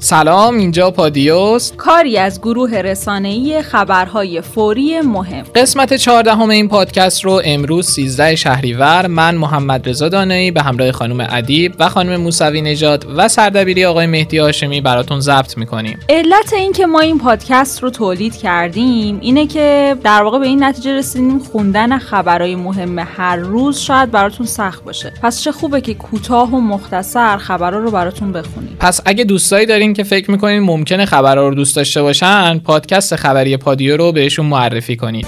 سلام اینجا پادیوس. کاری از گروه رسانه‌ای خبرهای فوری مهم. قسمت 14 همه این پادکست رو امروز 13 شهریور من محمد رضا دانایی به همراه خانم ادیب و خانم موسوی نژاد و سردبیری آقای مهدی هاشمی براتون ضبط می‌کنیم. علت این که ما این پادکست رو تولید کردیم اینه که در واقع به این نتیجه رسیدیم خوندن خبرهای مهم هر روز شاید براتون سخت باشه. پس چه خوبه که کوتاه و مختصر خبرها رو براتون بخونیم. پس اگه دوستایی دارین که فکر می‌کنین ممکنه خبرها رو دوست داشته باشن پادکست خبری پادیو رو بهشون معرفی کنید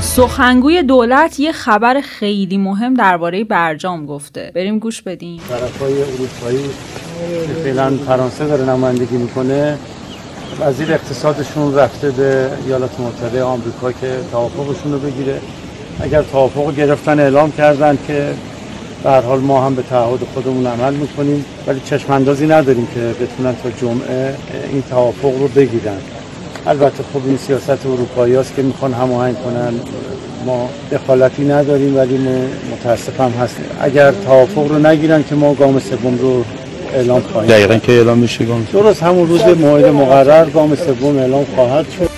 سخنگوی دولت یه خبر خیلی مهم درباره برجام گفته. بریم گوش بدیم. طرفای اروپایی که فعلا فرانسه داره نمایندگی می‌کنه وزیر اقتصادشون رفته به ایالات متحده آمریکا که توافقشون رو بگیره. اگر توافق گرفتن اعلام کردن که به حال ما هم به تعهد خودمون عمل می‌کنیم ولی چشم اندازی نداریم که بتونن تا جمعه این توافق رو بگیرن. البته خب این سیاست اروپایی است که می‌خوان هماهنگ کنن. ما دخالتی نداریم ولی متاسفم هستیم. اگر توافق رو نگیرن که ما گام سوم رو اعلام خواهیم. دقیقا که اعلام میشه گام درست همون روز موعد مقرر گام سوم اعلام خواهد شد.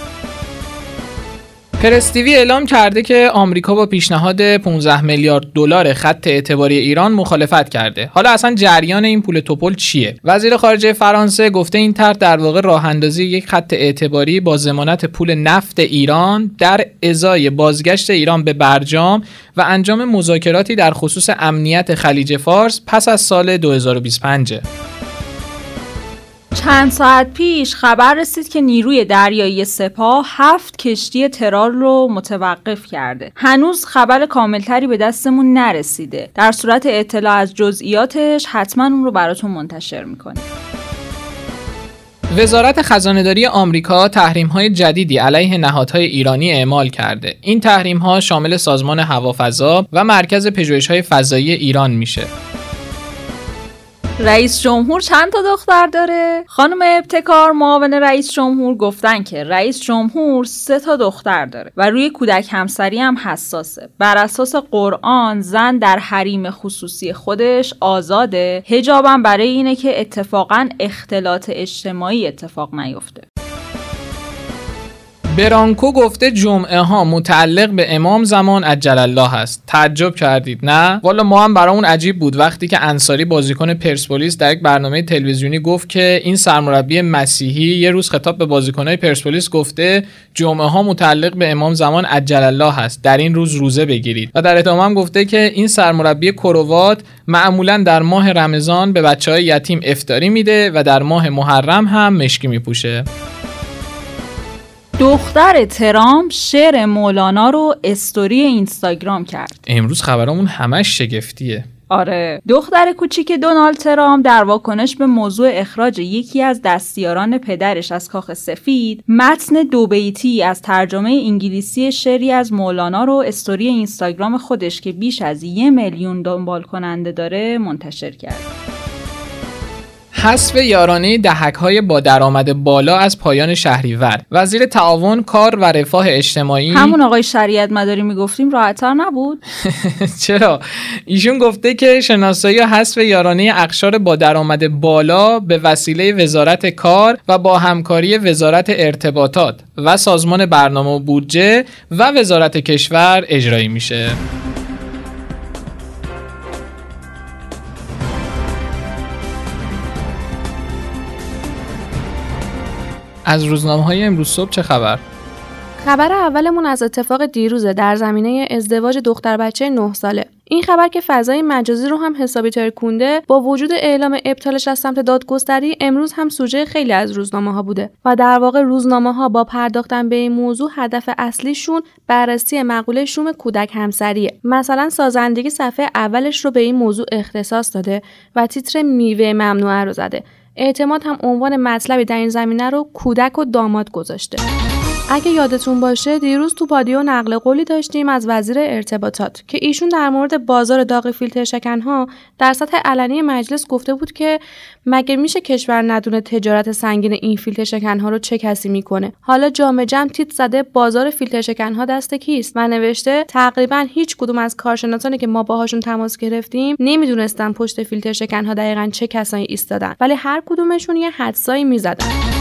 پرستیوی اعلام کرده که آمریکا با پیشنهاد 15 میلیارد دلار خط اعتباری ایران مخالفت کرده. حالا اصلا جریان این پول توپل چیه؟ وزیر خارجه فرانسه گفته این طرح در واقع راه اندازی یک خط اعتباری با ضمانت پول نفت ایران در ازای بازگشت ایران به برجام و انجام مذاکراتی در خصوص امنیت خلیج فارس پس از سال 2025. چند ساعت پیش خبر رسید که نیروی دریایی سپاه هفت کشتی ترار رو متوقف کرده هنوز خبر کاملتری به دستمون نرسیده در صورت اطلاع از جزئیاتش حتما اون رو براتون منتشر می‌کنیم وزارت خزانهداری آمریکا تحریم های جدیدی علیه نهادهای ایرانی اعمال کرده. این تحریم ها شامل سازمان هوافضا و مرکز پژوهش های فضایی ایران میشه. رئیس جمهور چند تا دختر داره؟ خانم ابتکار معاون رئیس جمهور گفتن که رئیس جمهور سه تا دختر داره و روی کودک همسری هم حساسه. بر اساس قرآن زن در حریم خصوصی خودش آزاده. هجابم برای اینه که اتفاقا اختلاط اجتماعی اتفاق نیفته. برانکو گفته جمعه ها متعلق به امام زمان عجل الله هست تعجب کردید نه؟ والا ما هم برامون عجیب بود. وقتی که انصاری بازیکن پرسپولیس در یک برنامه تلویزیونی گفت که این سرمربی مسیحی یه روز خطاب به بازیکنهای پرسپولیس گفته جمعه ها متعلق به امام زمان عجل الله هست در این روز روزه بگیرید. و در ادامه هم گفته که این سرمربی کروات معمولا در ماه رمضان به بچه های یتیم افتاری میده و در ماه محرم هم مشکی میپوشه. دختر ترام شعر مولانا رو استوری اینستاگرام کرد. امروز خبرامون همش شگفتیه. آره. دختر کوچیک دونالد ترام در واکنش به موضوع اخراج یکی از دستیاران پدرش از کاخ سفید متن دو بیتی از ترجمه انگلیسی شعری از مولانا رو استوری اینستاگرام خودش که بیش از یه میلیون دنبال کننده داره منتشر کرد. حذف یارانه دهک های با درآمد بالا از پایان شهریور. وزیر تعاون کار و رفاه اجتماعی همون آقای شریعت مداری می‌گفتیم راحتتر نبود. چرا؟ ایشون گفته که شناسایی حذف یارانه اقشار با درآمد بالا به وسیله وزارت کار و با همکاری وزارت ارتباطات و سازمان برنامه و بودجه و وزارت کشور اجرایی میشه. از روزنامه های امروز صبح چه خبر؟ خبر اولمون از اتفاق دیروزه در زمینه ازدواج دختر بچه 9 ساله. این خبر که فضای مجازی رو هم حسابی ترکونده با وجود اعلام ابطالش از سمت دادگستری امروز هم سوژه خیلی از روزنامه ها بوده و در واقع روزنامه ها با پرداختن به این موضوع هدف اصلیشون بررسی مقوله شوم کودک همسریه مثلا سازندگی صفحه اولش رو به این موضوع اختصاص داده و تیتر میوه ممنوعه رو زده اعتماد هم عنوان مطلبی در این زمینه رو کودک و داماد گذاشته. اگه یادتون باشه دیروز تو پادیو نقل قولی داشتیم از وزیر ارتباطات که ایشون در مورد بازار داغ فیلتر شکنها در سطح علنی مجلس گفته بود که مگه میشه کشور ندونه تجارت سنگین این فیلتر شکنها رو چه کسی می‌کنه؟ حالا جامعه جمع تیت زده بازار فیلتر شکنها دست کیست؟ و نوشته تقریبا هیچ کدوم از کارشناسانی که ما باهاشون تماس گرفتیم نمی‌دونستن پشت فیلتر شکنها دقیقا چه کسایی ایستادن ولی هر کدومشون یه حدسایی می‌زدن.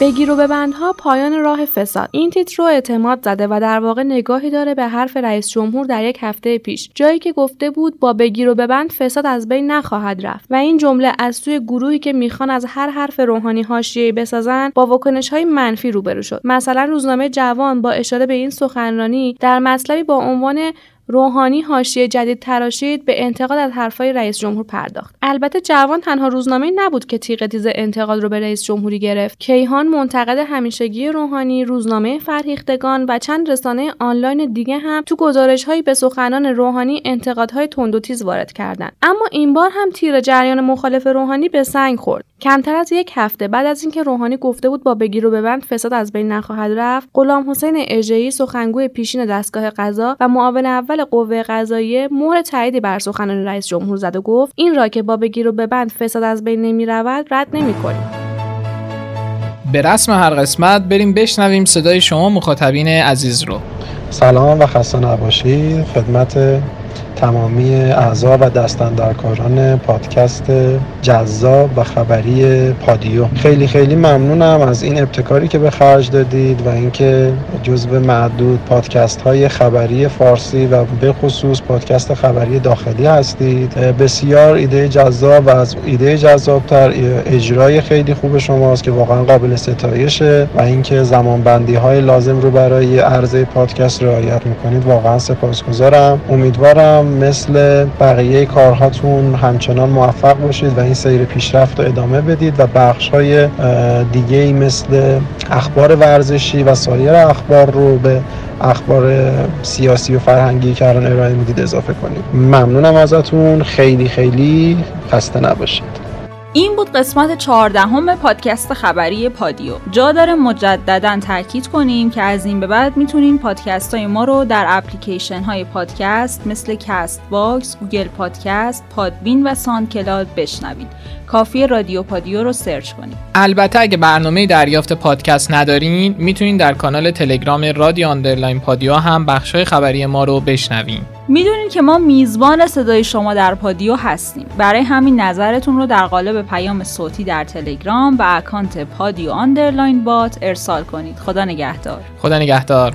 بگیر و ببندها پایان راه فساد. این تیتر رو اعتماد زده و در واقع نگاهی داره به حرف رئیس جمهور در یک هفته پیش. جایی که گفته بود با بگیر و ببند فساد از بین نخواهد رفت. و این جمله از سوی گروهی که می‌خوان از هر حرف روحانی حاشیه‌ای بسازن با واکنش های منفی روبرو شد. مثلا روزنامه جوان با اشاره به این سخنرانی در مطلبی با عنوان روحانی حاشیه جدید تراشید به انتقاد از حرفای رئیس جمهور پرداخت. البته جوان تنها روزنامه نبود که تیغ تیز انتقاد رو به رئیس جمهوری گرفت. کیهان منتقد همیشگی روحانی روزنامه فرهیختگان و چند رسانه آنلاین دیگه هم تو گزارش هایی به سخنان روحانی انتقادهای تند و تیز وارد کردند. اما این بار هم تیر جریان مخالف روحانی به سنگ خورد. کمتر از یک هفته بعد از اینکه روحانی گفته بود با بگیر و ببند فساد از بین نخواهد رفت غلام حسین اژه‌ای سخنگوی پیشین دستگاه قضا و معاون اول قوه قضاییه مهر تاییدی بر سخنان رئیس جمهور زد و گفت این را که با بگیر و ببند فساد از بین نمی رود رد نمی کنیم. به رسم هر قسمت بریم بشنویم صدای شما مخاطبین عزیز رو سلام و خسته نباشید خدمت تمامی اعضا و دستندرکاران پادکست جذاب و خبری پادیو. خیلی خیلی ممنونم از این ابتکاری که به خرج دادید و اینکه جزو معدود پادکست های خبری فارسی و به خصوص پادکست خبری داخلی هستید. بسیار ایده جذاب و از ایده جذابتر اجرای خیلی خوب شماست که واقعا قابل ستایشه و اینکه زمانبندی های لازم رو برای عرضه پادکست رعایت می‌کنید. واقعا سپاسگزارم. امیدوارم مثل بقیه کارهاتون همچنان موفق باشید و این سیر پیشرفت رو ادامه بدید و بخش های دیگه مثل اخبار ورزشی و سایر اخبار رو به اخبار سیاسی و فرهنگی که الان ارائه می‌دید اضافه کنید. ممنونم ازتون. خیلی خیلی خسته نباشید. این بود قسمت چهاردهم پادکست خبری پادیو. جا داره مجددا تاکید کنیم که از این به بعد می‌تونین پادکست های ما رو در اپلیکیشن های پادکست مثل Castbox، Google Podcast، Podbean و SoundCloud بشنوید. کافی رادیو پادیو رو سرچ کنید. البته اگه برنامه دریافت پادکست ندارین می‌تونین در کانال تلگرام رادیو underline پادیو هم بخشای خبری ما رو بشنوین. می‌دونین که ما میزبان صدای شما در پادیو هستیم. برای همین نظرتون رو در قالب پیام صوتی در تلگرام و اکانت پادیو underline bot ارسال کنید. خدا نگهدار. خدا نگهدار.